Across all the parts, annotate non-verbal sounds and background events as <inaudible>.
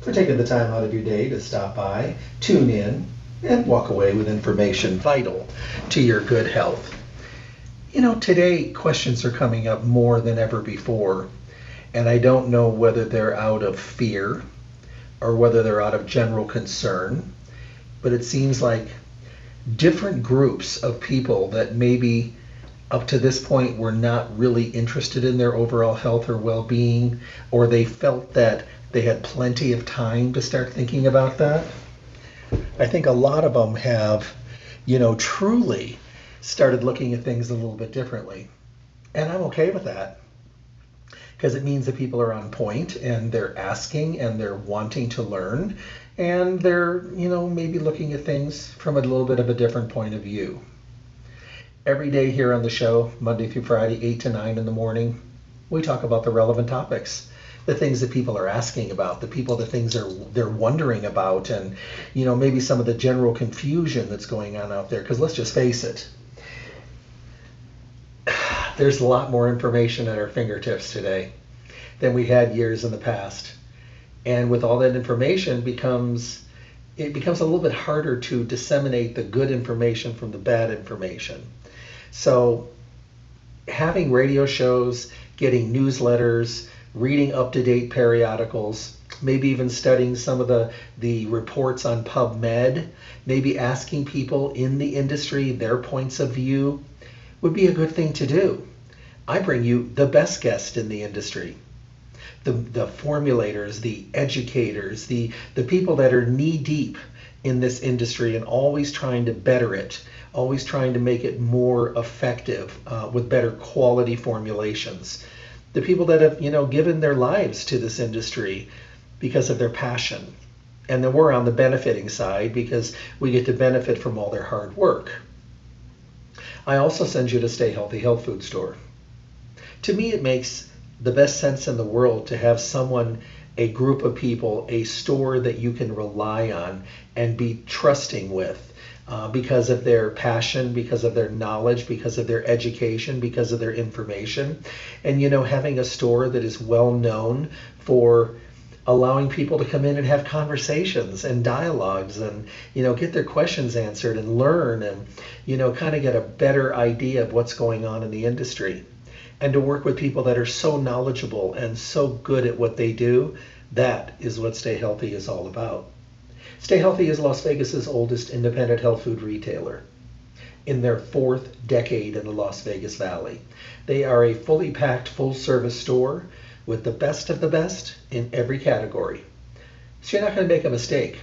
for taking the time out of your day to stop by, tune in, and walk away with information vital to your good health. You know, today questions are coming up more than ever before, and I don't know whether they're out of fear or whether they're out of general concern, but it seems like different groups of people that maybe up to this point were not really interested in their overall health or well-being or they felt that they had plenty of time to start thinking about that. I think a lot of them have, you know, truly started looking at things a little bit differently. And I'm okay with that because it means that people are on point and they're asking and they're wanting to learn and they're, you know, maybe looking at things from a little bit of a different point of view. Every day here on the show, Monday through Friday, 8 to 9 in the morning, we talk about the relevant topics the things that people are asking about, the people, the things they're they're wondering about, and you know maybe some of the general confusion that's going on out there. Because let's just face it, <sighs> there's a lot more information at our fingertips today than we had years in the past, and with all that information becomes it becomes a little bit harder to disseminate the good information from the bad information. So having radio shows, getting newsletters, reading up-to-date periodicals, maybe even studying some of the, the reports on PubMed, maybe asking people in the industry their points of view would be a good thing to do. I bring you the best guest in the industry. The, the formulators, the educators, the, the people that are knee deep in this industry and always trying to better it, always trying to make it more effective uh, with better quality formulations the people that have you know given their lives to this industry because of their passion. And then we're on the benefiting side because we get to benefit from all their hard work. I also send you to stay healthy health food store. To me it makes the best sense in the world to have someone a group of people a store that you can rely on and be trusting with uh, because of their passion, because of their knowledge, because of their education, because of their information. And, you know, having a store that is well known for allowing people to come in and have conversations and dialogues and you know get their questions answered and learn and you know kind of get a better idea of what's going on in the industry and to work with people that are so knowledgeable and so good at what they do that is what stay healthy is all about Stay Healthy is Las Vegas's oldest independent health food retailer in their fourth decade in the Las Vegas Valley. They are a fully packed full service store with the best of the best in every category. So you're not going to make a mistake.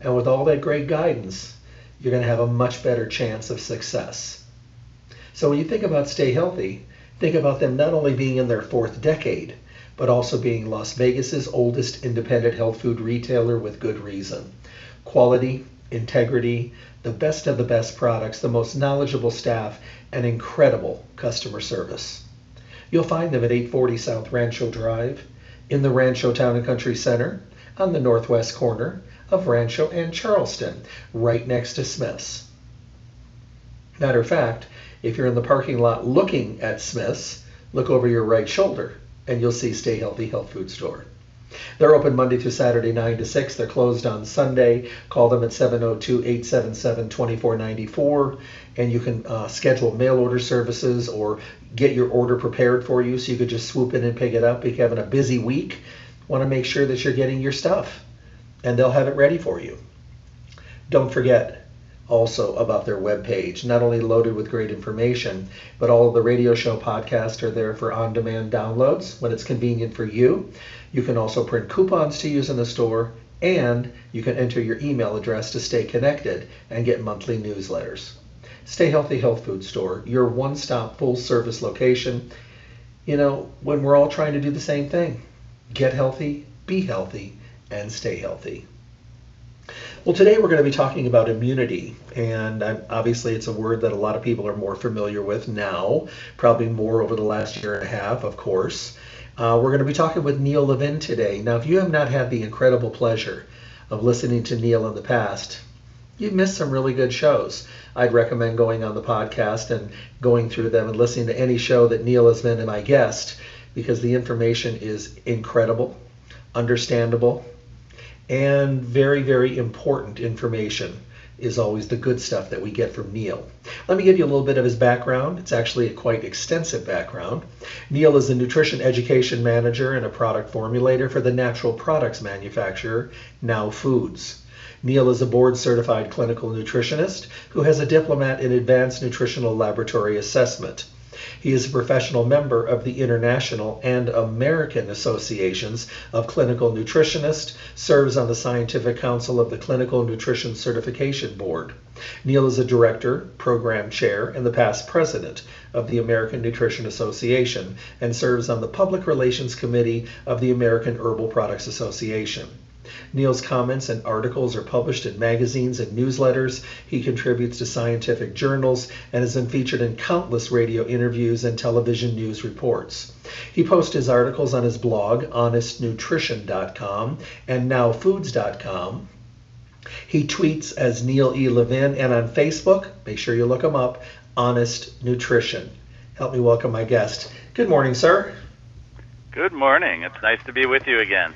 And with all that great guidance, you're going to have a much better chance of success. So when you think about Stay Healthy, think about them not only being in their fourth decade, but also being Las Vegas's oldest independent health food retailer with good reason. Quality, integrity, the best of the best products, the most knowledgeable staff, and incredible customer service. You'll find them at 840 South Rancho Drive in the Rancho Town and Country Center on the northwest corner of Rancho and Charleston, right next to Smith's. Matter of fact, if you're in the parking lot looking at Smith's, look over your right shoulder and you'll see Stay Healthy Health Food Store. They're open Monday through Saturday, 9 to 6. They're closed on Sunday. Call them at 702 877 2494. And you can uh, schedule mail order services or get your order prepared for you so you could just swoop in and pick it up. If you're having a busy week, want to make sure that you're getting your stuff and they'll have it ready for you. Don't forget also about their webpage, not only loaded with great information, but all of the radio show podcasts are there for on demand downloads when it's convenient for you. You can also print coupons to use in the store, and you can enter your email address to stay connected and get monthly newsletters. Stay Healthy Health Food Store, your one stop full service location. You know, when we're all trying to do the same thing get healthy, be healthy, and stay healthy. Well, today we're going to be talking about immunity, and obviously it's a word that a lot of people are more familiar with now, probably more over the last year and a half, of course. Uh, we're going to be talking with Neil Levin today. Now, if you have not had the incredible pleasure of listening to Neil in the past, you've missed some really good shows. I'd recommend going on the podcast and going through them and listening to any show that Neil has been my guest because the information is incredible, understandable, and very, very important information is always the good stuff that we get from Neil. Let me give you a little bit of his background. It's actually a quite extensive background. Neil is a nutrition education manager and a product formulator for the natural products manufacturer, Now Foods. Neil is a board certified clinical nutritionist who has a diplomat in advanced nutritional laboratory assessment. He is a professional member of the International and American Associations of Clinical Nutritionists, serves on the Scientific Council of the Clinical Nutrition Certification Board. Neil is a director, program chair, and the past president of the American Nutrition Association and serves on the Public Relations Committee of the American Herbal Products Association. Neil's comments and articles are published in magazines and newsletters. He contributes to scientific journals and has been featured in countless radio interviews and television news reports. He posts his articles on his blog, honestnutrition.com and nowfoods.com. He tweets as Neil E. Levin and on Facebook, make sure you look him up, Honest Nutrition. Help me welcome my guest. Good morning, sir. Good morning. It's nice to be with you again.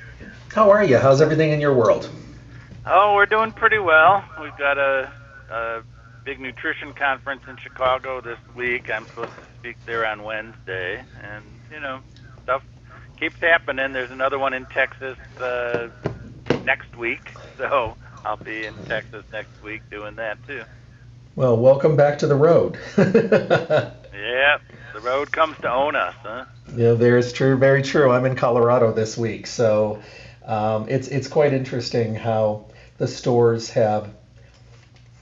How are you? How's everything in your world? Oh, we're doing pretty well. We've got a, a big nutrition conference in Chicago this week. I'm supposed to speak there on Wednesday, and you know, stuff keeps happening. There's another one in Texas uh, next week, <laughs> so I'll be in Texas next week doing that too. Well, welcome back to the road. <laughs> yeah, the road comes to own us, huh? Yeah, there's true, very true. I'm in Colorado this week, so um, it's it's quite interesting how the stores have.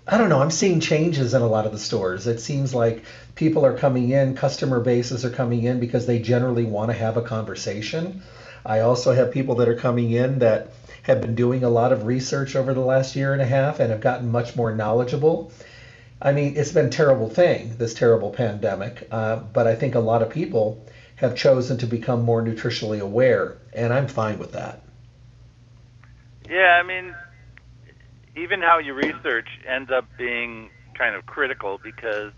I don't know. I'm seeing changes in a lot of the stores. It seems like people are coming in, customer bases are coming in because they generally want to have a conversation. I also have people that are coming in that have been doing a lot of research over the last year and a half and have gotten much more knowledgeable. I mean, it's been a terrible thing, this terrible pandemic, uh, but I think a lot of people have chosen to become more nutritionally aware, and I'm fine with that. Yeah, I mean, even how you research ends up being kind of critical because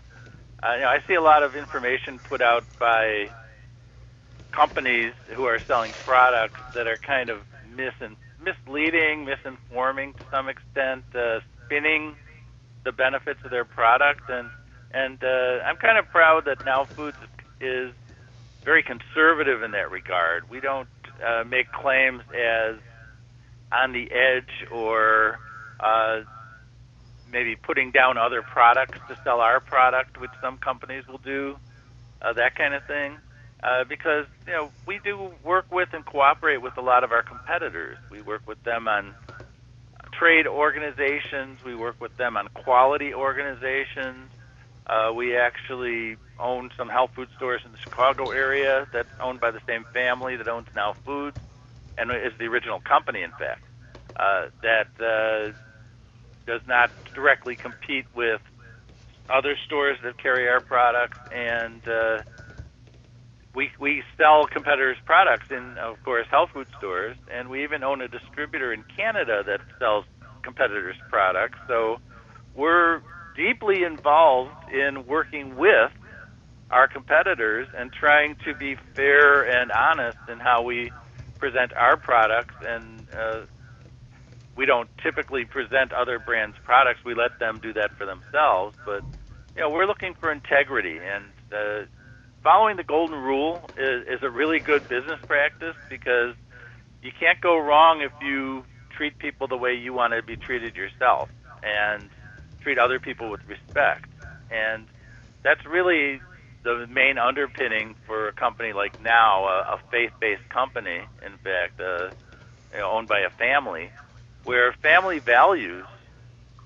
uh, you know, I see a lot of information put out by companies who are selling products that are kind of mis- misleading, misinforming to some extent, uh, spinning the benefits of their product, and and uh, I'm kind of proud that Now Foods is very conservative in that regard. We don't uh, make claims as on the edge or uh, maybe putting down other products to sell our product, which some companies will do, uh, that kind of thing. Uh, because you know we do work with and cooperate with a lot of our competitors. We work with them on trade organizations. We work with them on quality organizations. Uh, we actually own some health food stores in the Chicago area that's owned by the same family that owns Now Foods and is the original company, in fact, uh, that uh, does not directly compete with other stores that carry our products, and uh, we we sell competitors' products in, of course, health food stores, and we even own a distributor in Canada that sells competitors' products. So we're deeply involved in working with our competitors and trying to be fair and honest in how we present our products, and uh, we don't typically present other brands' products. We let them do that for themselves. But you know, we're looking for integrity, and uh, following the golden rule is, is a really good business practice because you can't go wrong if you treat people the way you want to be treated yourself, and treat other people with respect. And that's really the main underpinning for a company like now, a, a faith-based company, in fact, uh, you know, owned by a family, where family values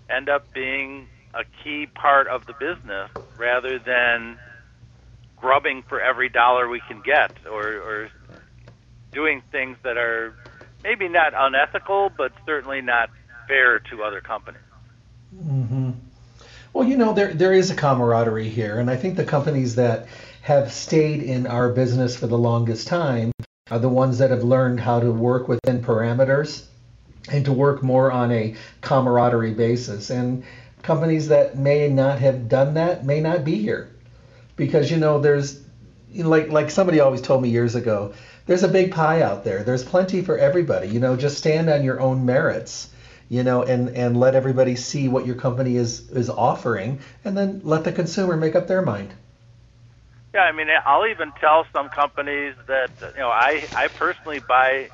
end up being a key part of the business rather than grubbing for every dollar we can get or, or doing things that are maybe not unethical, but certainly not fair to other companies. Mm-hmm. Well, you know, there there is a camaraderie here, and I think the companies that have stayed in our business for the longest time are the ones that have learned how to work within parameters and to work more on a camaraderie basis. And companies that may not have done that may not be here. Because you know there's like like somebody always told me years ago there's a big pie out there. There's plenty for everybody. You know just stand on your own merits you know, and and let everybody see what your company is is offering, and then let the consumer make up their mind. Yeah, I mean, I'll even tell some companies that you know I I personally buy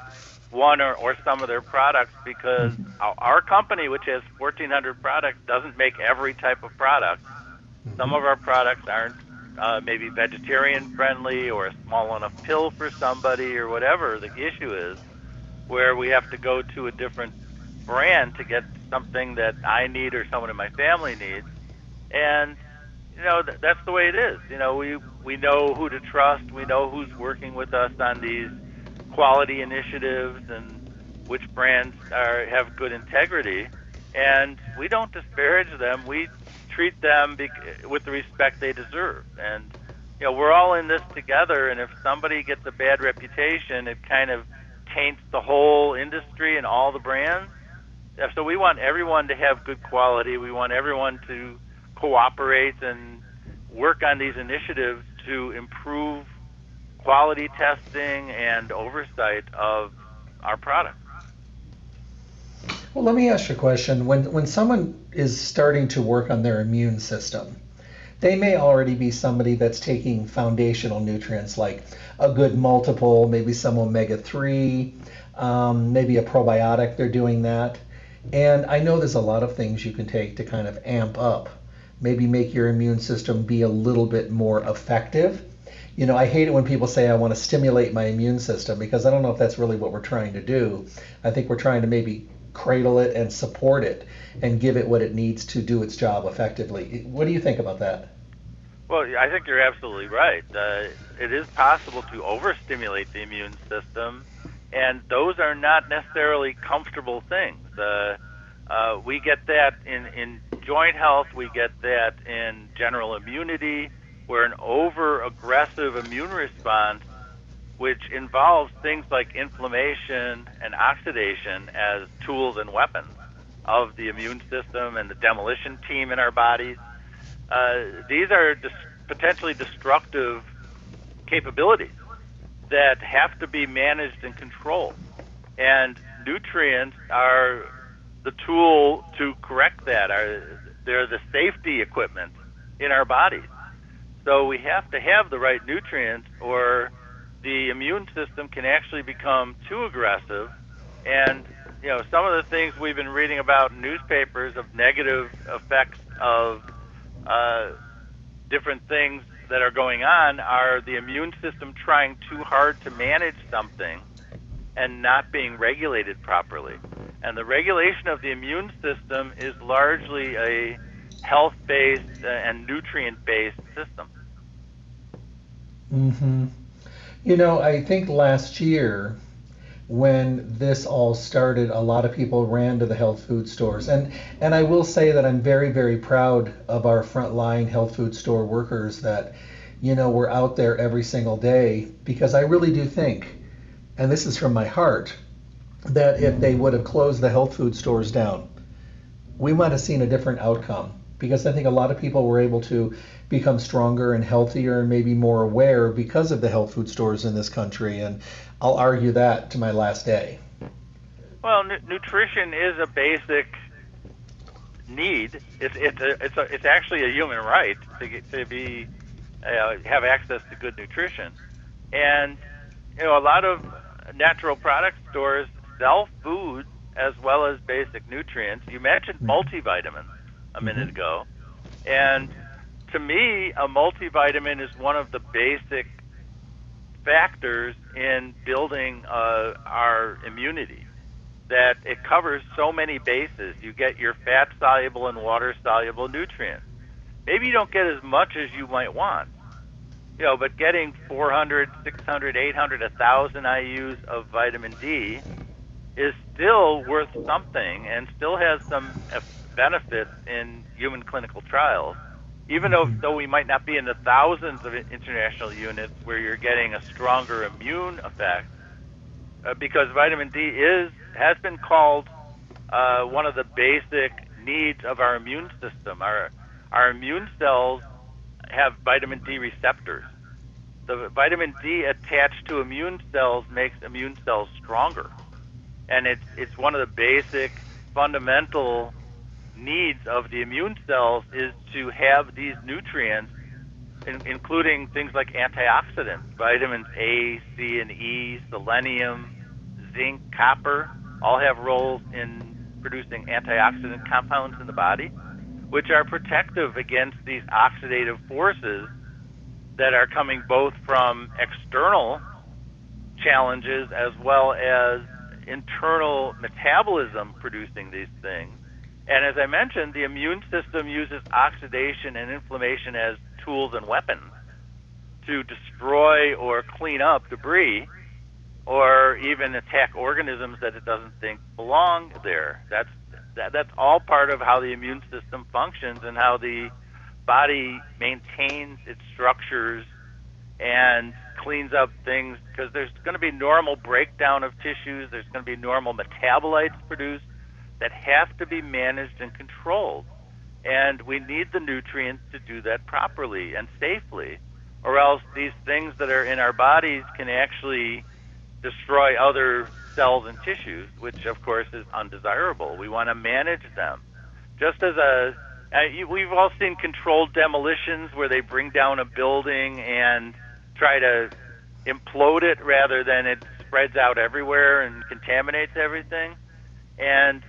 one or, or some of their products because mm-hmm. our company, which has 1,400 products, doesn't make every type of product. Mm-hmm. Some of our products aren't uh, maybe vegetarian friendly or a small enough pill for somebody or whatever the issue is, where we have to go to a different brand to get something that I need or someone in my family needs. And you know th- that's the way it is. You know we we know who to trust. We know who's working with us on these quality initiatives and which brands are have good integrity. And we don't disparage them. We treat them be- with the respect they deserve. And you know we're all in this together. And if somebody gets a bad reputation, it kind of taints the whole industry and all the brands so we want everyone to have good quality. We want everyone to cooperate and work on these initiatives to improve quality testing and oversight of our products. Well, let me ask you a question. When when someone is starting to work on their immune system, they may already be somebody that's taking foundational nutrients like a good multiple, maybe some omega three, um, maybe a probiotic. They're doing that. And I know there's a lot of things you can take to kind of amp up, maybe make your immune system be a little bit more effective. You know, I hate it when people say I want to stimulate my immune system because I don't know if that's really what we're trying to do. I think we're trying to maybe cradle it and support it and give it what it needs to do its job effectively. What do you think about that? Well, I think you're absolutely right. Uh, it is possible to overstimulate the immune system and those are not necessarily comfortable things. Uh, uh, we get that in, in joint health, we get that in general immunity, where an over aggressive immune response, which involves things like inflammation and oxidation as tools and weapons of the immune system and the demolition team in our bodies, uh, these are dis- potentially destructive capabilities that have to be managed and controlled. And nutrients are the tool to correct that. Are they're the safety equipment in our bodies. So we have to have the right nutrients, or the immune system can actually become too aggressive. And you know, some of the things we've been reading about in newspapers of negative effects of uh, different things that are going on are the immune system trying too hard to manage something and not being regulated properly. And the regulation of the immune system is largely a health based and nutrient based system. Mm-hmm. You know, I think last year when this all started, a lot of people ran to the health food stores. And and I will say that I'm very very proud of our frontline health food store workers that you know we're out there every single day because I really do think and this is from my heart that if they would have closed the health food stores down, we might have seen a different outcome because I think a lot of people were able to become stronger and healthier and maybe more aware because of the health food stores in this country. And I'll argue that to my last day. Well, n- nutrition is a basic need. It's it's a, it's a, it's actually a human right to get, to be uh, have access to good nutrition, and you know a lot of natural product stores sell food as well as basic nutrients. You mentioned multivitamins a minute mm-hmm. ago, and to me, a multivitamin is one of the basic factors in building uh, our immunity. That it covers so many bases. You get your fat soluble and water soluble nutrients. Maybe you don't get as much as you might want, you know, but getting 400, 600, 800, 1,000 IU's of vitamin D is still worth something and still has some benefits in human clinical trials even though though we might not be in the thousands of international units where you're getting a stronger immune effect, uh, because vitamin D is has been called uh, one of the basic needs of our immune system. Our our immune cells have vitamin D receptors. The vitamin D attached to immune cells makes immune cells stronger, and it's it's one of the basic fundamental needs of the immune cells is to have these nutrients, in, including things like antioxidants, vitamins A, C, and E, selenium, zinc, copper, all have roles in producing antioxidant compounds in the body, which are protective against these oxidative forces that are coming both from external challenges as well as internal metabolism producing these things and as I mentioned, the immune system uses oxidation and inflammation as tools and weapons to destroy or clean up debris or even attack organisms that it doesn't think belong there. That's that, that's all part of how the immune system functions and how the body maintains its structures and cleans up things because there's going to be normal breakdown of tissues, there's going to be normal metabolites produced that have to be managed and controlled. And we need the nutrients to do that properly and safely, or else these things that are in our bodies can actually destroy other cells and tissues, which of course is undesirable. We want to manage them. Just as a, we've all seen controlled demolitions where they bring down a building and try to implode it rather than it spreads out everywhere and contaminates everything. And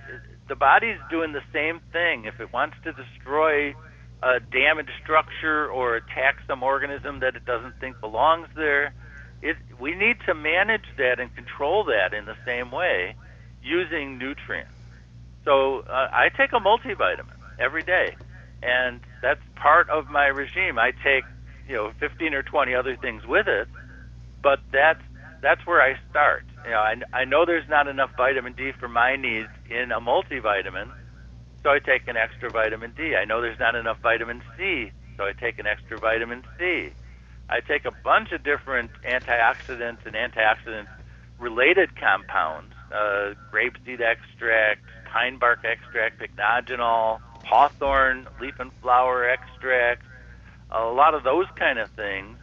the body's doing the same thing. If it wants to destroy a damaged structure or attack some organism that it doesn't think belongs there, it, we need to manage that and control that in the same way using nutrients. So uh, I take a multivitamin every day, and that's part of my regime. I take you know 15 or 20 other things with it, but that's that's where I start. You know, I, I know there's not enough vitamin D for my needs in a multivitamin, so I take an extra vitamin D. I know there's not enough vitamin C, so I take an extra vitamin C. I take a bunch of different antioxidants and antioxidant related compounds, uh, grapeseed extract, pine bark extract, pycnogenol, hawthorn leaf and flower extract, a lot of those kind of things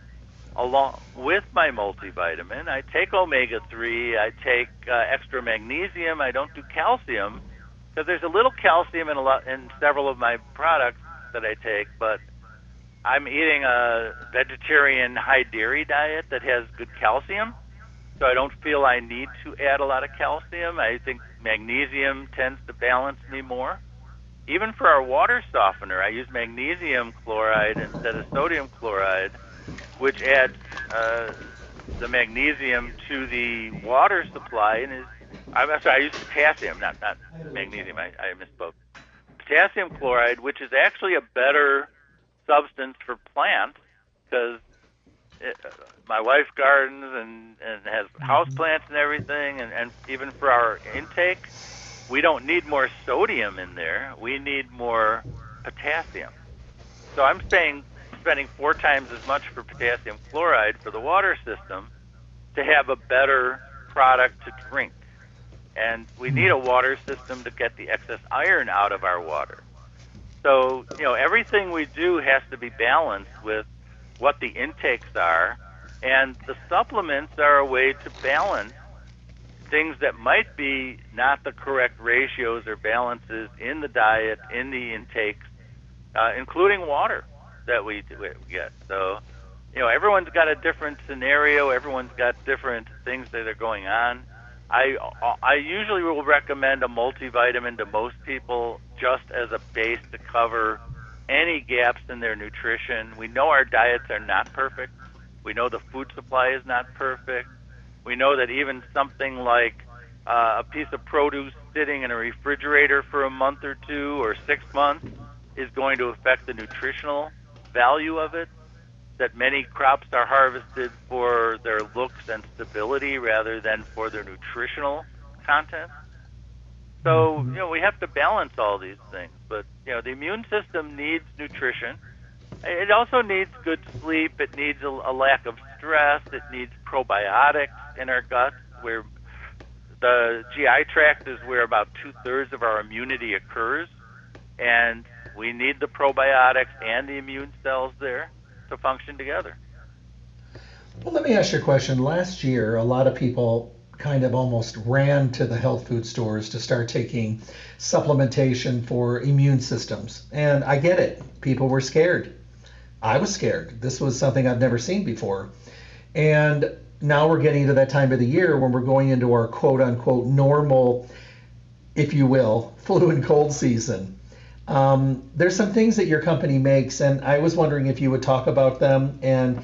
along with my multivitamin. I take omega 3, I take uh, extra magnesium, I don't do calcium because there's a little calcium in a lot in several of my products that I take, but I'm eating a vegetarian high dairy diet that has good calcium, so I don't feel I need to add a lot of calcium. I think magnesium tends to balance me more. Even for our water softener, I use magnesium chloride instead of sodium chloride which adds uh, the magnesium to the water supply and is I'm sorry, I used potassium, not not magnesium. I, I misspoke. Potassium chloride, which is actually a better substance for plants, because uh, my wife gardens and and has house plants and everything, and and even for our intake, we don't need more sodium in there. We need more potassium. So I'm saying spending four times as much for potassium chloride for the water system to have a better product to drink. And we need a water system to get the excess iron out of our water. So, you know, everything we do has to be balanced with what the intakes are, and the supplements are a way to balance things that might be not the correct ratios or balances in the diet, in the intakes, uh, including water that we, get. So, you know, everyone's got a different scenario. Everyone's got different things that are going on. I I usually will recommend a multivitamin to most people just as a base to cover any gaps in their nutrition. We know our diets are not perfect. We know the food supply is not perfect. We know that even something like uh, a piece of produce sitting in a refrigerator for a month or two or six months is going to affect the nutritional value of it. That many crops are harvested for their looks and stability rather than for their nutritional content. So, mm-hmm. you know, we have to balance all these things. But, you know, the immune system needs nutrition. It also needs good sleep. It needs a, a lack of stress. It needs probiotics in our gut, where the GI tract is where about two thirds of our immunity occurs, and we need the probiotics and the immune cells there to function together. Well, let me ask you a question. Last year, a lot of people kind of almost ran to the health food stores to start taking supplementation for immune systems. And I get it. People were scared. I was scared. This was something I've never seen before. And now we're getting to that time of the year when we're going into our quote unquote normal, if you will, flu and cold season. Um, there's some things that your company makes, and I was wondering if you would talk about them and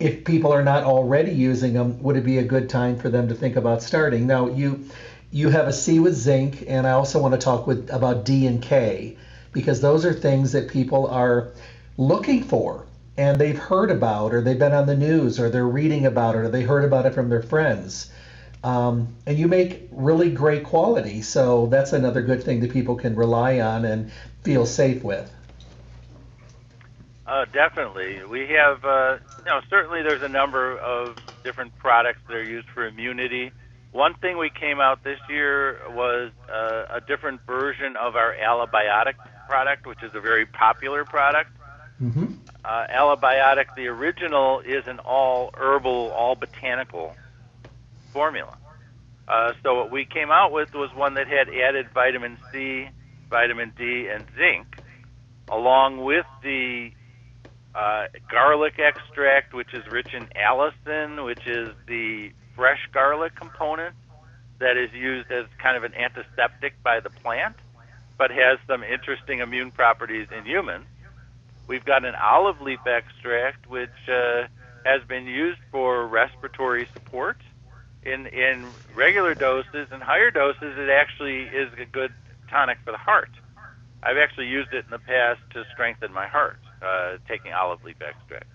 if people are not already using them, would it be a good time for them to think about starting? Now, you you have a C with zinc, and I also want to talk with about D and K because those are things that people are looking for and they've heard about or they've been on the news or they're reading about it or they heard about it from their friends. Um, and you make really great quality, so that's another good thing that people can rely on and feel safe with. Uh, definitely, we have. Uh, you know, certainly there's a number of different products that are used for immunity. One thing we came out this year was uh, a different version of our AlliBiotic product, which is a very popular product. Mm-hmm. Uh, AlliBiotic, the original, is an all herbal, all botanical formula. Uh, so what we came out with was one that had added vitamin C, vitamin D, and zinc, along with the uh, garlic extract, which is rich in allicin, which is the fresh garlic component that is used as kind of an antiseptic by the plant, but has some interesting immune properties in humans. We've got an olive leaf extract, which uh, has been used for respiratory support in in regular doses and higher doses. It actually is a good tonic for the heart. I've actually used it in the past to strengthen my heart, uh, taking olive leaf extract.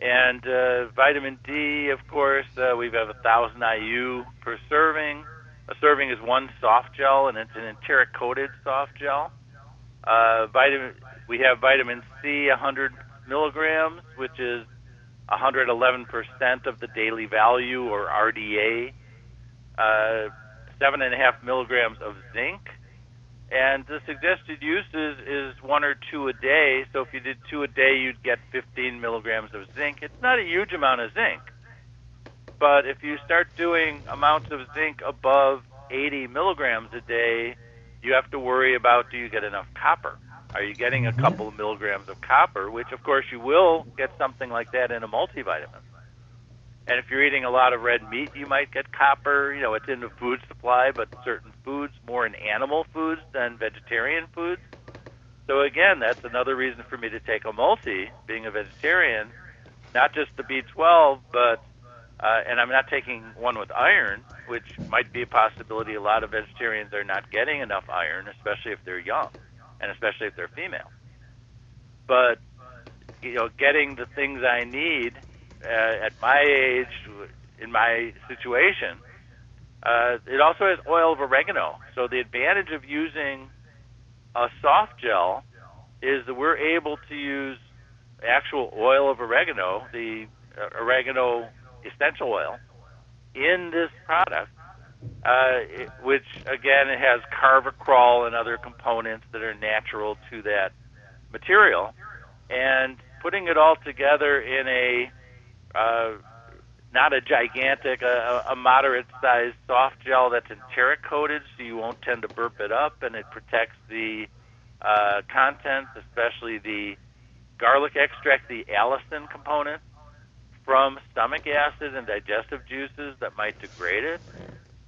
And uh, vitamin D, of course, uh, we have a thousand IU per serving. A serving is one soft gel, and it's an enteric coated soft gel. Uh, vitamin we have vitamin C, 100 milligrams, which is 111% of the daily value, or RDA. Uh, seven and a half milligrams of zinc, and the suggested use is, is one or two a day. So if you did two a day, you'd get 15 milligrams of zinc. It's not a huge amount of zinc, but if you start doing amounts of zinc above 80 milligrams a day, you have to worry about do you get enough copper? Are you getting a mm-hmm. couple of milligrams of copper, which of course you will get something like that in a multivitamin. And if you're eating a lot of red meat, you might get copper. You know, it's in the food supply, but certain foods, more in animal foods than vegetarian foods. So again, that's another reason for me to take a multi, being a vegetarian, not just the B12, but uh, and I'm not taking one with iron, which might be a possibility. A lot of vegetarians are not getting enough iron, especially if they're young and especially if they're female. But you know, getting the things I need uh, at my age, in my situation, uh, it also has oil of oregano. So the advantage of using a soft gel is that we're able to use actual oil of oregano, the uh, oregano essential oil, in this product uh, it, which again it has carvacrol and other components that are natural to that material, and putting it all together in a uh, not a gigantic, a, a moderate-sized soft gel that's enteric coated, so you won't tend to burp it up, and it protects the uh, contents, especially the garlic extract, the allicin component, from stomach acid and digestive juices that might degrade it.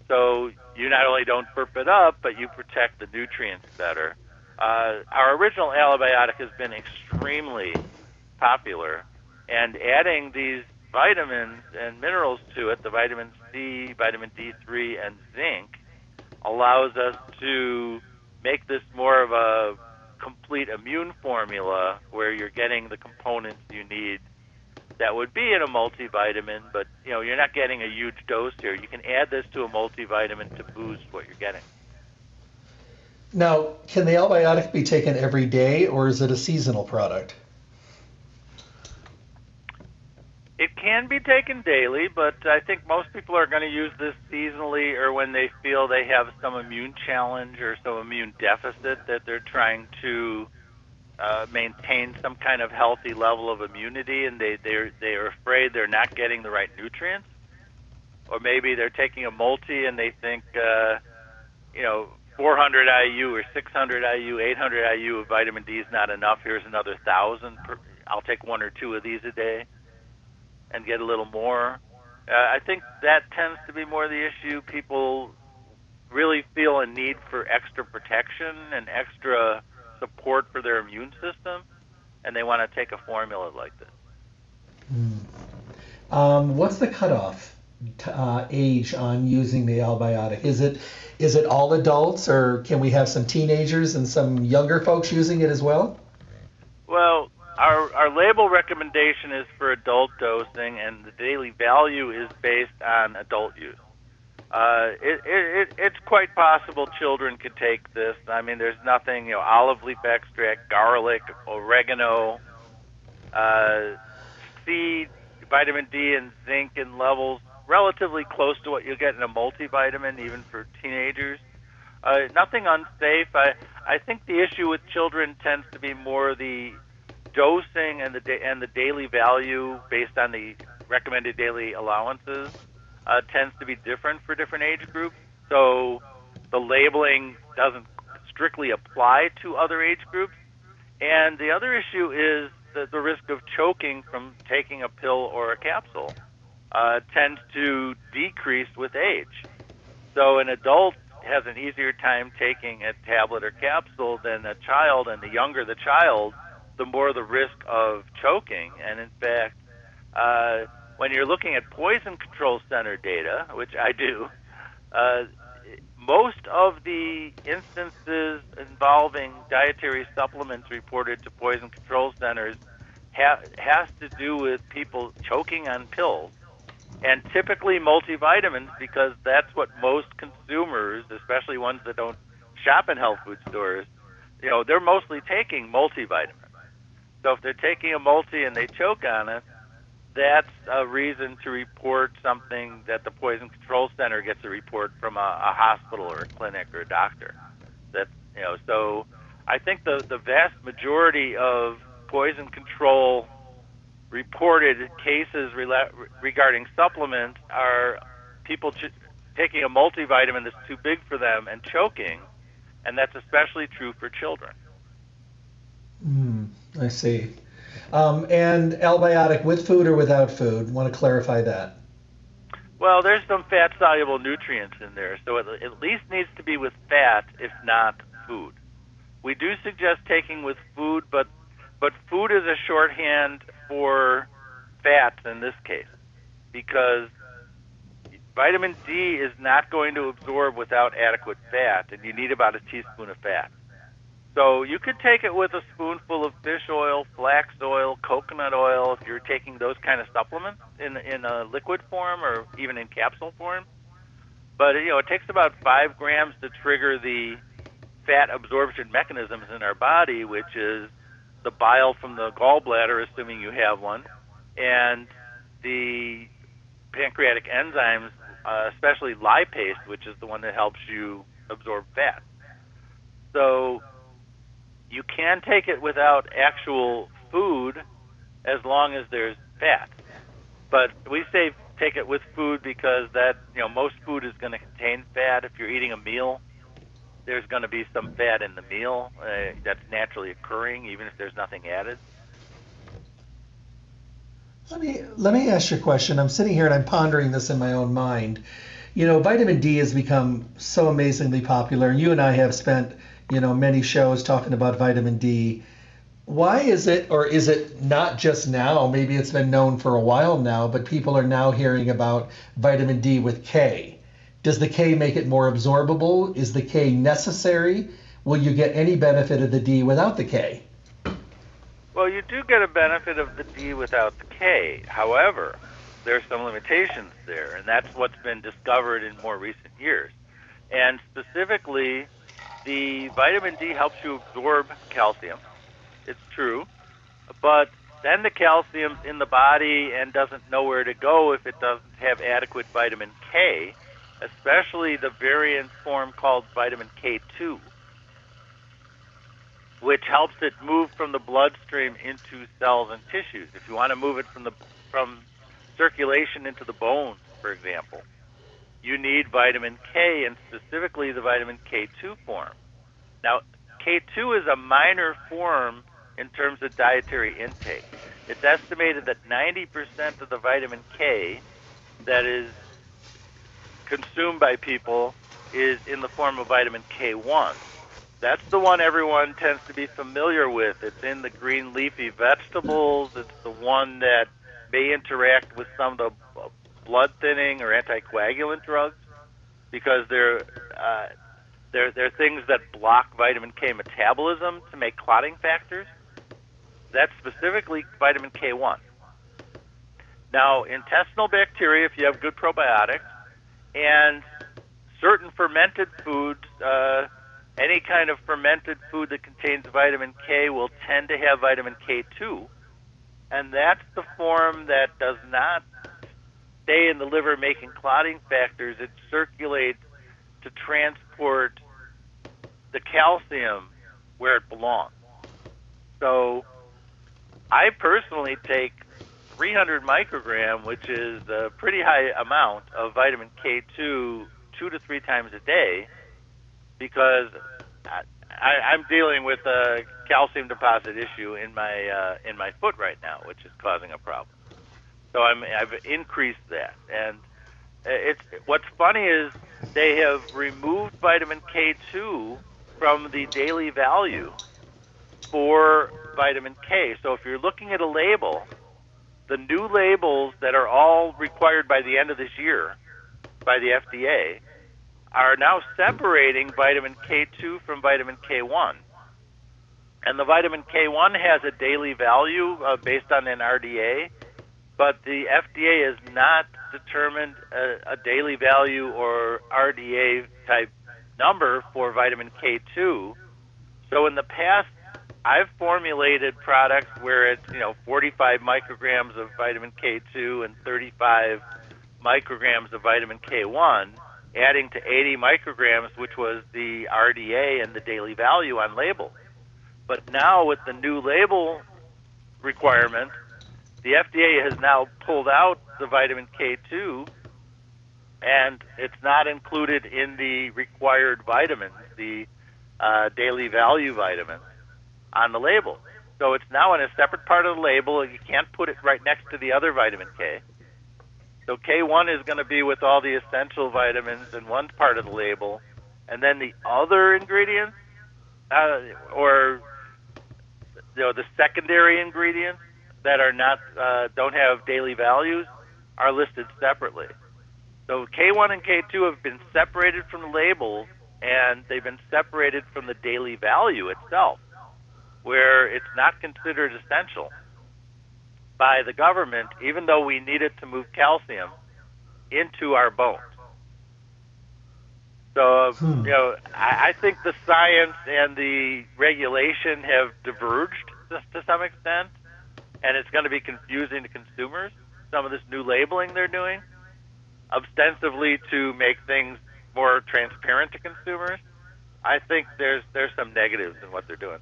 So you not only don't burp it up, but you protect the nutrients better. Uh, our original allibiotic has been extremely popular, and adding these vitamins and minerals to it, the vitamin C, vitamin D3, and zinc, allows us to make this more of a complete immune formula where you're getting the components you need that would be in a multivitamin, but you know you're not getting a huge dose here. You can add this to a multivitamin to boost what you're getting. Now, can the AlliBiotic be taken every day, or is it a seasonal product? It can be taken daily, but I think most people are going to use this seasonally or when they feel they have some immune challenge or some immune deficit that they're trying to uh, maintain some kind of healthy level of immunity, and they they're they are afraid they're not getting the right nutrients, or maybe they're taking a multi and they think, uh, you know, 400 IU or 600 IU, 800 IU of vitamin D is not enough. Here's another thousand. I'll take one or two of these a day and get a little more. Uh, I think that tends to be more the issue. People really feel a need for extra protection and extra support for their immune system, and they want to take a formula like this. Mm. Um, what's the cutoff uh, age on using the AlliBiotic? Is it is it all adults, or can we have some teenagers and some younger folks using it as well? Well, our, our label recommendation is for adult dosing, and the daily value is based on adult use. Uh, it, it, it's quite possible children could take this. I mean, there's nothing, you know, olive leaf extract, garlic, oregano, uh, C, vitamin D, and zinc in levels relatively close to what you'll get in a multivitamin, even for teenagers. Uh, nothing unsafe. I I think the issue with children tends to be more the dosing and the da- and the daily value based on the recommended daily allowances uh, tends to be different for different age groups. So the labeling doesn't strictly apply to other age groups. And the other issue is the, the risk of choking from taking a pill or a capsule uh, tends to decrease with age. So an adult has an easier time taking a tablet or capsule than a child, and the younger the child, the more the risk of choking. And in fact, uh, when you're looking at poison control center data, which I do, uh, most of the instances involving dietary supplements reported to poison control centers ha- has to do with people choking on pills, and typically multivitamins because that's what most consumers, especially ones that don't shop in health food stores, you know, they're mostly taking multivitamins. So if they're taking a multi and they choke on it, that's a reason to report something that the Poison Control Center gets a report from a, a hospital or a clinic or a doctor. That you know, so I think the the vast majority of poison control reported cases rela- regarding supplements are people ch- taking a multivitamin that's too big for them and choking, and that's especially true for children. Mm, I see. Um, and AlliBiotic with food or without food? Want to clarify that. Well, there's some fat soluble nutrients in there, so it at least needs to be with fat, if not food. We do suggest taking with food, but but food is a shorthand for fats in this case, because vitamin D is not going to absorb without adequate fat, and you need about a teaspoon of fat. So you could take it with a spoonful of fish oil, flax oil, coconut oil if you're taking those kind of supplements in in a liquid form or even in capsule form. But you know, it takes about five grams to trigger the fat absorption mechanisms in our body, which is the bile from the gallbladder, assuming you have one, and the pancreatic enzymes uh, especially lipase, which is the one that helps you absorb fat. So you can take it without actual food as long as there's fat. But we say take it with food because that you know most food is going to contain fat. If you're eating a meal, there's going to be some fat in the meal uh, that's naturally occurring, even if there's nothing added. Let me let me ask you a question. I'm sitting here and I'm pondering this in my own mind. You know, vitamin D has become so amazingly popular, and you and I have spent you know many shows talking about vitamin D. Why is it, or is it not just now? Maybe it's been known for a while now, but people are now hearing about vitamin D with K. Does the K make it more absorbable? Is the K necessary? Will you get any benefit of the D without the K? Well, you do get a benefit of the D without the K. However, there are some limitations there, and that's what's been discovered in more recent years. And specifically, the vitamin D helps you absorb calcium. It's true. But then the calcium's in the body and doesn't know where to go if it doesn't have adequate vitamin K, especially the variant form called vitamin K2 which helps it move from the bloodstream into cells and tissues. If you want to move it from the from circulation into the bones, for example, you need vitamin K and specifically the vitamin K2 form. Now, K2 is a minor form in terms of dietary intake. It's estimated that 90% of the vitamin K that is consumed by people is in the form of vitamin K1. That's the one everyone tends to be familiar with. It's in the green leafy vegetables. It's the one that may interact with some of the blood thinning or anticoagulant drugs because they're uh, they're, they're things that block vitamin K metabolism to make clotting factors. That's specifically vitamin K1. Now, intestinal bacteria, if you have good probiotics, and certain fermented foods, uh, any kind of fermented food that contains vitamin K will tend to have vitamin K2, and that's the form that does not stay in the liver making clotting factors. It circulates to transport the calcium where it belongs. So I personally take 300 microgram, which is a pretty high amount of vitamin K2 two to three times a day because I, I'm dealing with a calcium deposit issue in my uh, in my foot right now, which is causing a problem. So I'm I've increased that, and it's what's funny is they have removed vitamin K2 from the daily value for vitamin K. So if you're looking at a label, the new labels that are all required by the end of this year by the FDA are now separating vitamin K2 from vitamin K1. And the vitamin K1 has a daily value uh, based on an RDA, but the FDA has not determined a, a daily value or RDA type number for vitamin K2. So in the past, I've formulated products where it's you know 45 micrograms of vitamin K2 and 35 micrograms of vitamin K1 adding to 80 micrograms, which was the RDA and the daily value on label. But now with the new label requirement, the FDA has now pulled out the vitamin K2 and it's not included in the required vitamins, the uh, daily value vitamins on the label. So it's now in a separate part of the label. And you can't put it right next to the other vitamin K. So K1 is going to be with all the essential vitamins in one part of the label, and then the other ingredients, uh, or you know, the secondary ingredients that are not uh, don't have daily values, are listed separately. So K1 and K2 have been separated from the labels, and they've been separated from the daily value itself, where it's not considered essential by the government, even though we need it to move calcium into our bones. So, hmm. you know, I, I think the science and the regulation have diverged to, to some extent, and it's going to be confusing to consumers. Some of this new labeling they're doing, ostensibly to make things more transparent to consumers, I think there's there's some negatives in what they're doing.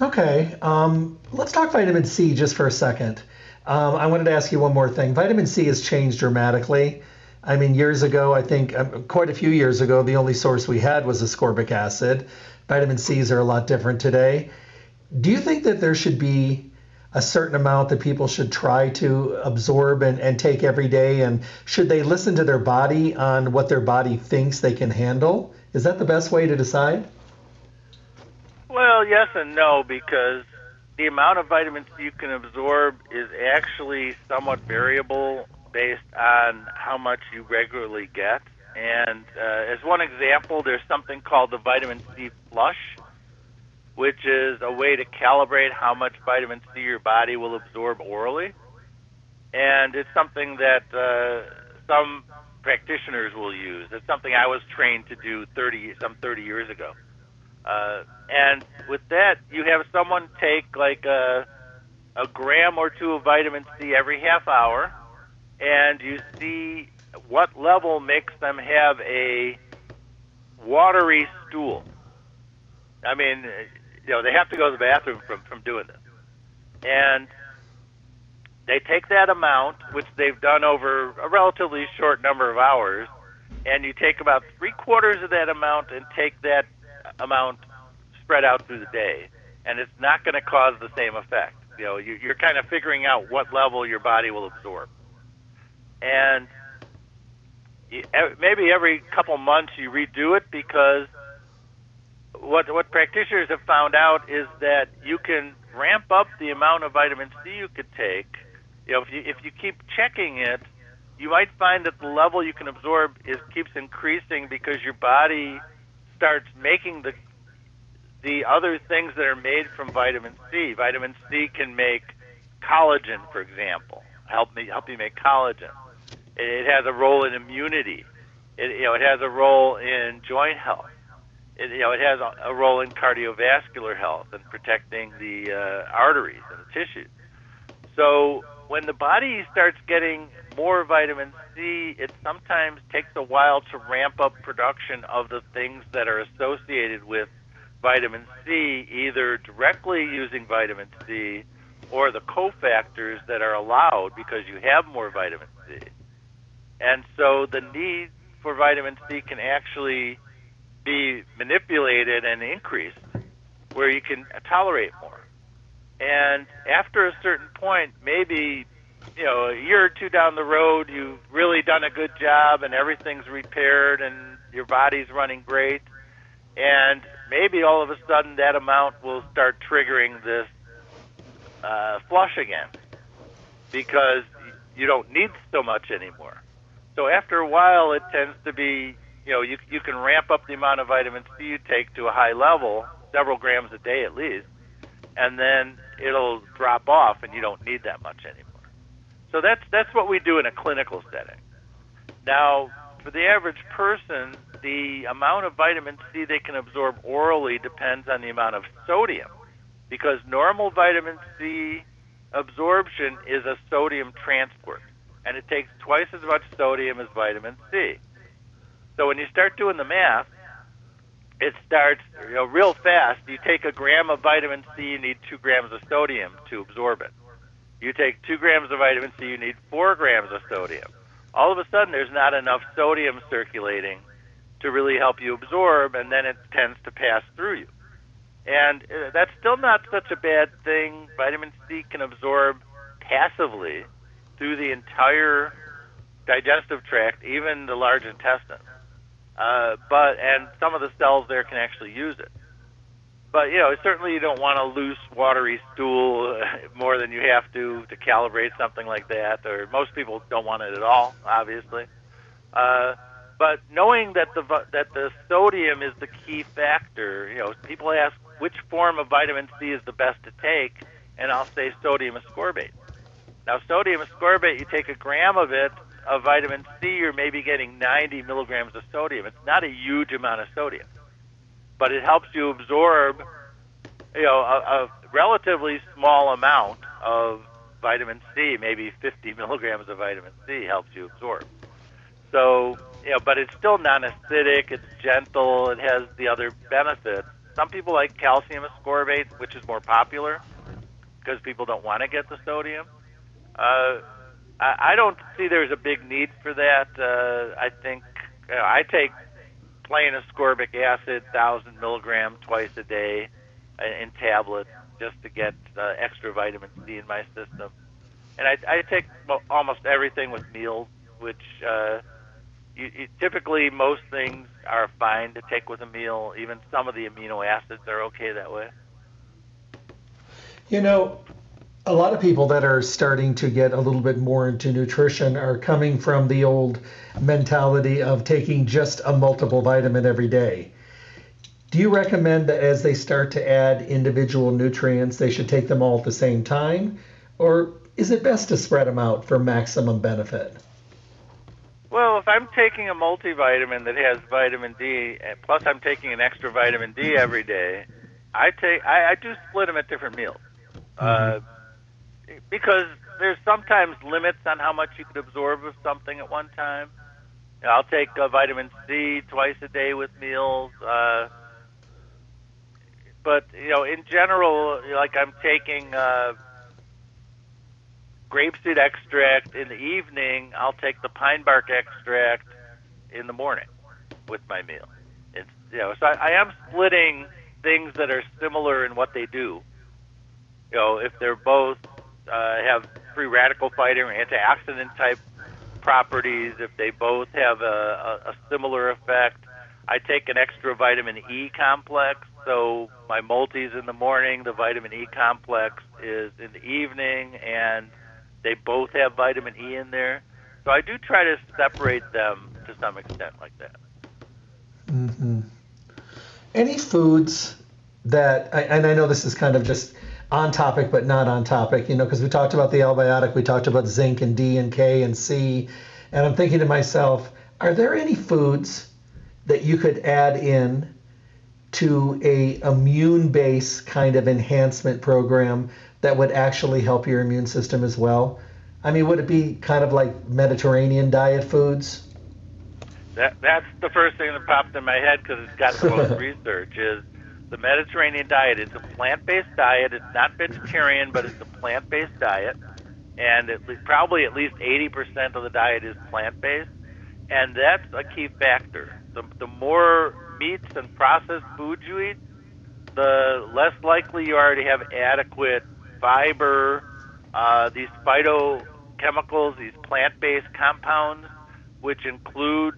Okay, um, let's talk vitamin C just for a second. Um, I wanted to ask you one more thing. Vitamin C has changed dramatically. I mean, years ago, I think um, quite a few years ago, the only source we had was ascorbic acid. Vitamin C's are a lot different today. Do you think that there should be a certain amount that people should try to absorb and, and take every day? And should they listen to their body on what their body thinks they can handle? Is that the best way to decide? Well, yes and no, because the amount of vitamins you can absorb is actually somewhat variable based on how much you regularly get. And uh, as one example, there's something called the vitamin C flush, which is a way to calibrate how much vitamin C your body will absorb orally. And it's something that uh, some practitioners will use. It's something I was trained to do 30 some 30 years ago. Uh, and with that, you have someone take like a, a gram or two of vitamin C every half hour, and you see what level makes them have a watery stool. I mean, you know, they have to go to the bathroom from from doing this, and they take that amount, which they've done over a relatively short number of hours, and you take about three quarters of that amount and take that amount spread out through the day, and it's not going to cause the same effect. You know, you, you're kind of figuring out what level your body will absorb, and you, maybe every couple months you redo it because what what practitioners have found out is that you can ramp up the amount of vitamin C you could take. You know, if you if you keep checking it, you might find that the level you can absorb is keeps increasing because your body starts making the the other things that are made from vitamin C. Vitamin C can make collagen, for example. Help me help you make collagen. It, it has a role in immunity. It you know it has a role in joint health. It, you know it has a, role in cardiovascular health and protecting the uh, arteries and the tissues. So when the body starts getting more vitamin C, it sometimes takes a while to ramp up production of the things that are associated with vitamin C either directly using vitamin C or the cofactors that are allowed because you have more vitamin C. And so the need for vitamin C can actually be manipulated and increased where you can tolerate more. And after a certain point, maybe you know, a year or two down the road, you've really done a good job and everything's repaired and your body's running great. And maybe all of a sudden that amount will start triggering this uh, flush again because you don't need so much anymore. So after a while, it tends to be, you know, you, you can ramp up the amount of vitamin C you take to a high level, several grams a day at least, and then it'll drop off and you don't need that much anymore. So that's that's what we do in a clinical setting. Now, for the average person, the amount of vitamin C they can absorb orally depends on the amount of sodium, because normal vitamin C absorption is a sodium transport, and it takes twice as much sodium as vitamin C. So when you start doing the math, it starts you know real fast. You take a gram of vitamin C, you need two grams of sodium to absorb it. You take two grams of vitamin C, you need four grams of sodium. All of a sudden, there's not enough sodium circulating to really help you absorb, and then it tends to pass through you. And uh, that's still not such a bad thing. Vitamin C can absorb passively through the entire digestive tract, even the large intestine. Uh, but and some of the cells there can actually use it. But you know certainly you don't want a loose watery stool <laughs> more than you have to to calibrate something like that or most people don't want it at all obviously. Uh, but knowing that the that the sodium is the key factor you know people ask which form of vitamin C is the best to take and I'll say sodium ascorbate. Now sodium ascorbate you take a gram of it of vitamin C you're maybe getting 90 milligrams of sodium it's not a huge amount of sodium but it helps you absorb, you know, a, a relatively small amount of vitamin C, maybe 50 <laughs> milligrams of vitamin C helps you absorb. So, you know, but it's still non-acidic. It's gentle. It has the other benefits. Some people like calcium ascorbate, which is more popular because people don't want to get the sodium. Uh, I, don't see there's a big need for that. Uh, I think you know, I take plain ascorbic acid, thousand milligram twice a day in tablets just to get uh, extra vitamin C in my system. And I, I take almost everything with meals, which uh, you, you, typically most things are fine to take with a meal. Even some of the amino acids are okay that way. You know, a lot of people that are starting to get a little bit more into nutrition are coming from the old mentality of taking just a multiple vitamin every day. Do you recommend that as they start to add individual nutrients, they should take them all at the same time? Or is it best to spread them out for maximum benefit? Well, if I'm taking a multivitamin that has vitamin D, plus I'm taking an extra vitamin D every day, I take I, I do split them at different meals, uh, mm-hmm. uh, because there's sometimes limits on how much you could absorb of something at one time. I'll take a vitamin C twice a day with meals. Uh, but you know, in general, like I'm taking uh, grapeseed extract in the evening. I'll take the pine bark extract in the morning with my meal. It's you know, so I, I am splitting things that are similar in what they do. You know, if they're both uh, have free radical fighting or antioxidant type properties, if they both have a, a, a similar effect. I take an extra vitamin E complex so my multis in the morning, the vitamin E complex is in the evening, and they both have vitamin E in there. So I do try to separate them to some extent like that. Mm-hmm. Any foods that, and I know this is kind of just on topic but not on topic, you know, because we talked about the AlliBiotic, we talked about zinc and D and K and C, and I'm thinking to myself, are there any foods that you could add in to a immune based kind of enhancement program that would actually help your immune system as well? I mean, would it be kind of like Mediterranean diet foods? That that's the first thing that popped in my head because it's got the most <laughs> research is the Mediterranean diet. It's a plant-based diet. It's not vegetarian, but it's a plant-based diet, and at least, probably at least 80% of the diet is plant-based, and that's a key factor. The the more meats and processed foods you eat, the less likely you are to have adequate fiber, uh, these phytochemicals, these plant-based compounds, which include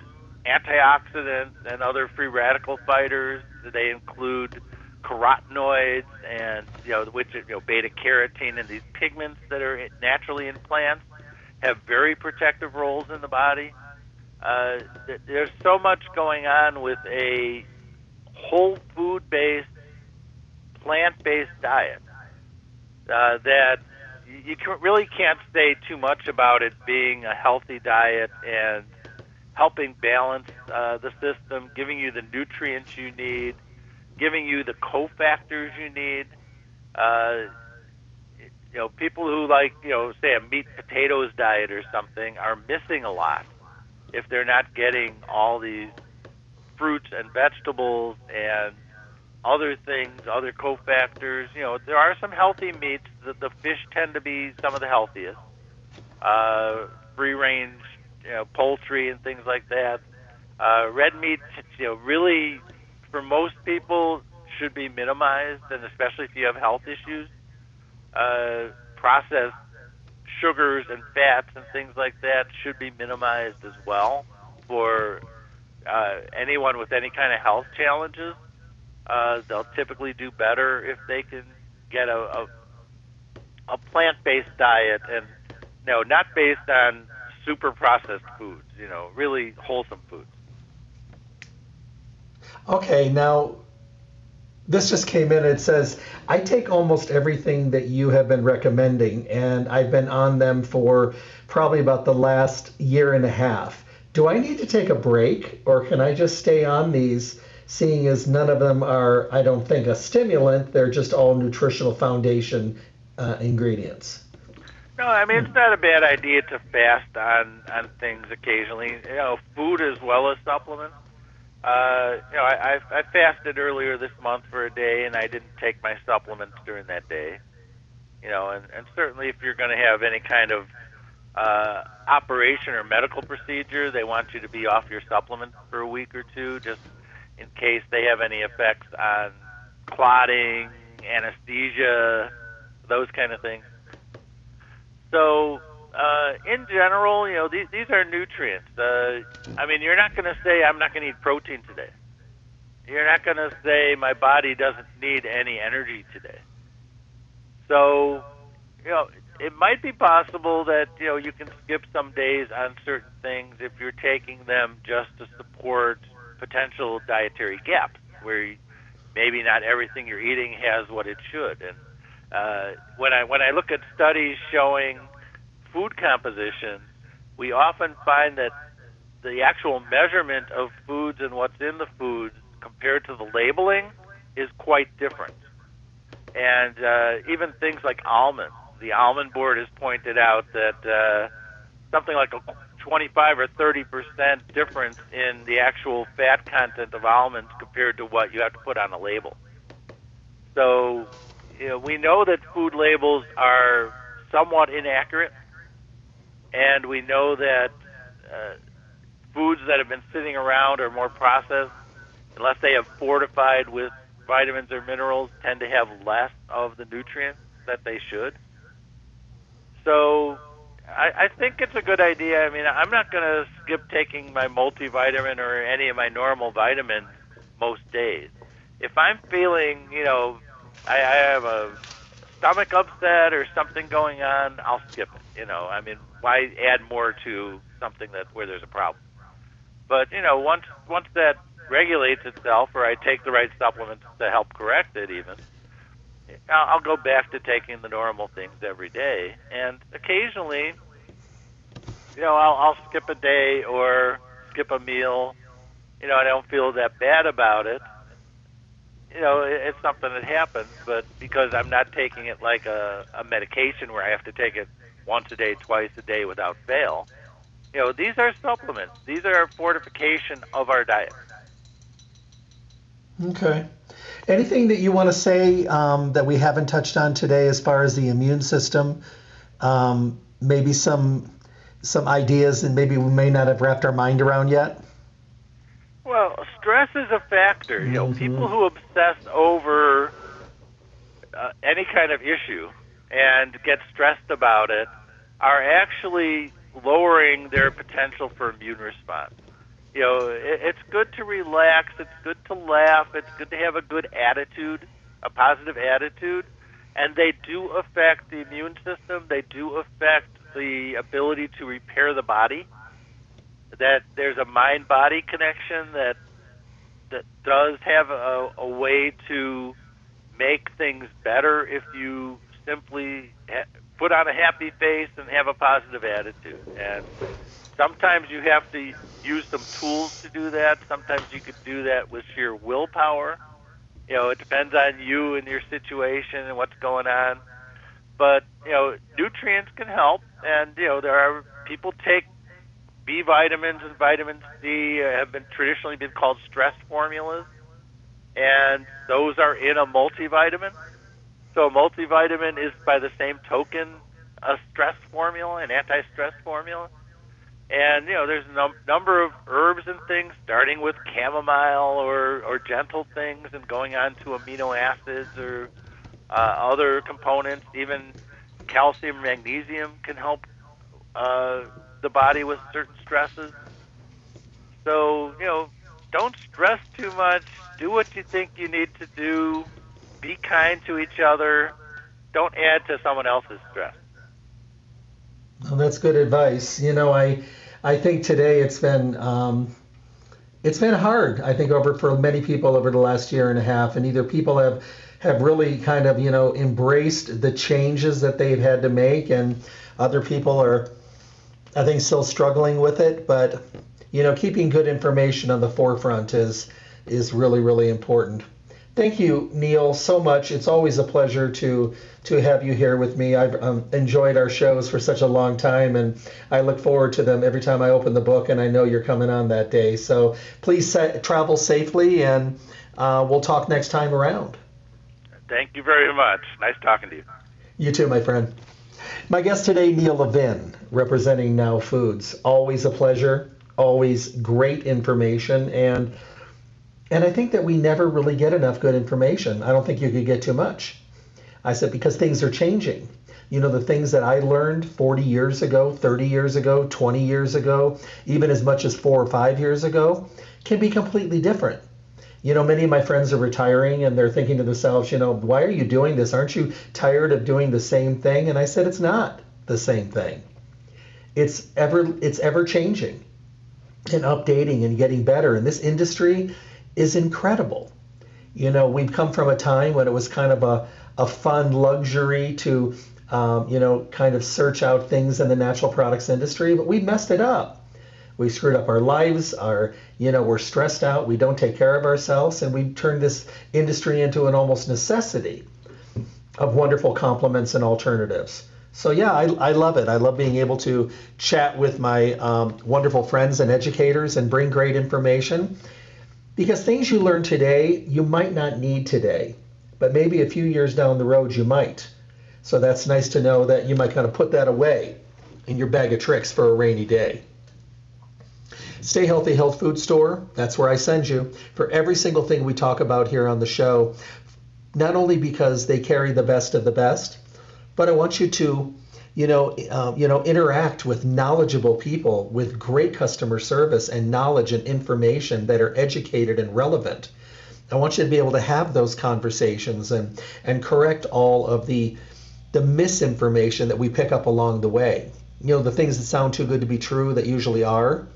antioxidants and other free radical fighters. They include carotenoids and you know which you know beta carotene and these pigments that are naturally in plants have very protective roles in the body. Uh, there's so much going on with a whole food based, plant based diet uh, that you can, really can't say too much about it being a healthy diet and helping balance uh, the system, giving you the nutrients you need, giving you the cofactors you need. Uh, you know, people who like, you know, say a meat potatoes diet or something are missing a lot if they're not getting all these fruits and vegetables and other things, other cofactors. You know, there are some healthy meats. The, the fish tend to be some of the healthiest. Uh, free range, you know, poultry and things like that. Uh, red meat, you know, really for most people should be minimized, and especially if you have health issues. Uh, processed sugars and fats and things like that should be minimized as well for uh, anyone with any kind of health challenges. Uh, they'll typically do better if they can get a, a, a plant-based diet and you know not based on super processed foods. You know, really wholesome foods. Okay, now this just came in. It says, I take almost everything that you have been recommending, and I've been on them for probably about the last year and a half. Do I need to take a break, or can I just stay on these, seeing as none of them are, I don't think, a stimulant? They're just all nutritional foundation uh, ingredients. No, I mean it's not a bad idea to fast on on things occasionally. You know, food as well as supplements. Uh, you know, I, I I fasted earlier this month for a day, and I didn't take my supplements during that day. You know, and and certainly if you're going to have any kind of uh, operation or medical procedure, they want you to be off your supplements for a week or two, just in case they have any effects on clotting, anesthesia, those kind of things. So, uh, in general, you know, these, these are nutrients. Uh, I mean, you're not going to say, I'm not going to eat protein today. You're not going to say, my body doesn't need any energy today. So, you know, it might be possible that, you know, you can skip some days on certain things if you're taking them just to support potential dietary gaps where maybe not everything you're eating has what it should. And uh, when I when I look at studies showing food composition, we often find that the actual measurement of foods and what's in the foods compared to the labeling is quite different. And uh, even things like almonds, the almond board has pointed out that uh, something like a 25 or 30 percent difference in the actual fat content of almonds compared to what you have to put on a label. So you know, we know that food labels are somewhat inaccurate, and we know that uh, foods that have been sitting around or more processed, unless they have fortified with vitamins or minerals, tend to have less of the nutrients that they should. So I, I think it's a good idea. I mean, I'm not going to skip taking my multivitamin or any of my normal vitamins most days. If I'm feeling, you know, I, I have a stomach upset or something going on, I'll skip it. You know, I mean, why add more to something that where there's a problem? But you know, once once that regulates itself, or I take the right supplements to help correct it, even, I'll, I'll go back to taking the normal things every day. And occasionally, you know, I'll, I'll skip a day or skip a meal. You know, I don't feel that bad about it you know, it's something that happens, but because I'm not taking it like a, a medication where I have to take it once a day, twice a day without fail, you know, these are supplements. These are fortification of our diet. Okay. Anything that you want to say um, that we haven't touched on today as far as the immune system? Um, maybe some some ideas and maybe we may not have wrapped our mind around yet? Well, stress is a factor. You know, mm-hmm. people who obsess over uh, any kind of issue and get stressed about it are actually lowering their potential for immune response. You know, it, it's good to relax. It's good to laugh. It's good to have a good attitude, a positive attitude, and they do affect the immune system. They do affect the ability to repair the body that there's a mind body connection that that does have a, a way to make things better if you simply ha- put on a happy face and have a positive attitude. And sometimes you have to use some tools to do that. Sometimes you could do that with sheer willpower. You know, it depends on you and your situation and what's going on. But you know, nutrients can help, and you know there are people take B vitamins and vitamin C have been traditionally been called stress formulas, and those are in a multivitamin. So a multivitamin is by the same token a stress formula, an anti-stress formula. And you know, there's a num- number of herbs and things, starting with chamomile or or gentle things, and going on to amino acids or uh, other components. Even calcium, magnesium can help uh, the body with certain stresses. So, you know, don't stress too much. Do what you think you need to do. Be kind to each other. Don't add to someone else's stress. Well, that's good advice. You know, I I think today it's been um, it's been hard. I think over for many people over the last year and a half, and either people have have really kind of you know embraced the changes that they've had to make, and other people are I think still struggling with it, but you know, keeping good information on the forefront is is really really important. Thank you, Neil, so much. It's always a pleasure to to have you here with me. I've um, enjoyed our shows for such a long time, and I look forward to them every time I open the book. And I know you're coming on that day. So please sa- travel safely, and uh, we'll talk next time around. Thank you very much. Nice talking to you. You too, my friend. My guest today, Neil Levin, representing Now Foods. Always a pleasure. Always great information and and I think that we never really get enough good information. I don't think you could get too much. I said, because things are changing. You know, the things that I learned 40 years ago, 30 years ago, 20 years ago, even as much as four or five years ago, can be completely different. You know, many of my friends are retiring and they're thinking to themselves, you know, why are you doing this? Aren't you tired of doing the same thing? And I said, it's not the same thing. It's ever it's ever changing and updating and getting better. And this industry is incredible. You know, we've come from a time when it was kind of a, a fun luxury to, um, you know, kind of search out things in the natural products industry, but we messed it up. We screwed up our lives. Our, you know, we're stressed out. We don't take care of ourselves, and we turned this industry into an almost necessity of wonderful complements and alternatives. So yeah, I, I love it. I love being able to chat with my um, wonderful friends and educators and bring great information because things you learn today, you might not need today, but maybe a few years down the road, you might. So that's nice to know that you might kind of put that away in your bag of tricks for a rainy day. Stay Healthy Health Food Store, that's where I send you for every single thing we talk about here on the show, not only because they carry the best of the best, but I want you to you know, um, you know, interact with knowledgeable people with great customer service and knowledge and information that are educated and relevant. I want you to be able to have those conversations and and correct all of the the misinformation that we pick up along the way. You know, the things that sound too good to be true that usually are.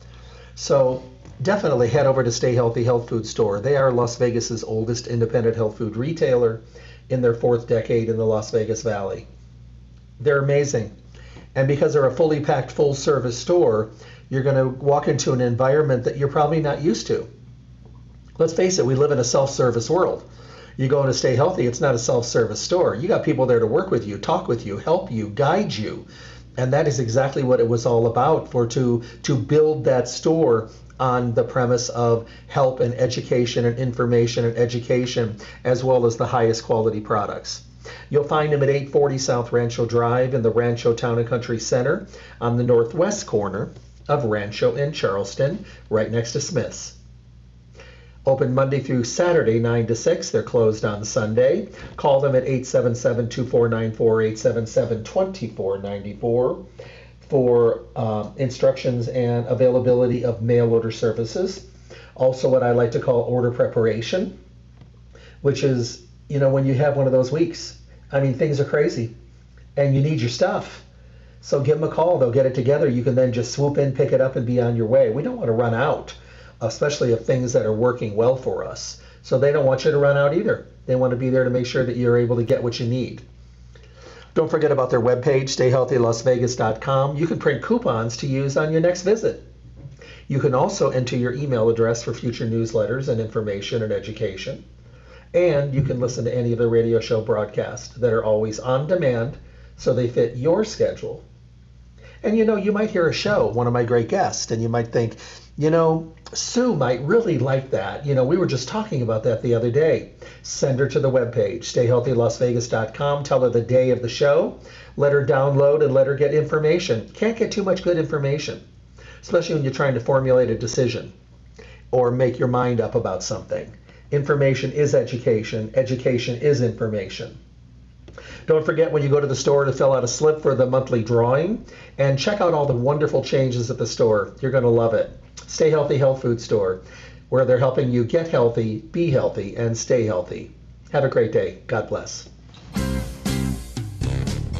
So definitely head over to Stay Healthy Health Food Store. They are Las Vegas's oldest independent health food retailer in their fourth decade in the Las Vegas Valley. They're amazing. And because they're a fully packed, full service store, you're going to walk into an environment that you're probably not used to. Let's face it, we live in a self service world. You go to stay healthy, it's not a self service store. You got people there to work with you, talk with you, help you, guide you. And that is exactly what it was all about for to to build that store on the premise of help and education and information and education as well as the highest quality products. You'll find them at 840 South Rancho Drive in the Rancho Town and Country Center on the northwest corner of Rancho and Charleston, right next to Smith's. Open Monday through Saturday, 9 to 6. They're closed on Sunday. Call them at 877 2494 877 2494 for uh, instructions and availability of mail order services. Also, what I like to call order preparation, which is, you know, when you have one of those weeks I mean, things are crazy and you need your stuff. So give them a call. They'll get it together. You can then just swoop in, pick it up, and be on your way. We don't want to run out, especially of things that are working well for us. So they don't want you to run out either. They want to be there to make sure that you're able to get what you need. Don't forget about their webpage, stayhealthylasvegas.com. You can print coupons to use on your next visit. You can also enter your email address for future newsletters and information and education. And you can listen to any of the radio show broadcasts that are always on demand so they fit your schedule. And you know, you might hear a show, one of my great guests, and you might think, you know, Sue might really like that. You know, we were just talking about that the other day. Send her to the webpage, stayhealthylasvegas.com. Tell her the day of the show. Let her download and let her get information. Can't get too much good information, especially when you're trying to formulate a decision or make your mind up about something. Information is education. Education is information. Don't forget when you go to the store to fill out a slip for the monthly drawing and check out all the wonderful changes at the store. You're going to love it. Stay Healthy Health Food Store, where they're helping you get healthy, be healthy, and stay healthy. Have a great day. God bless.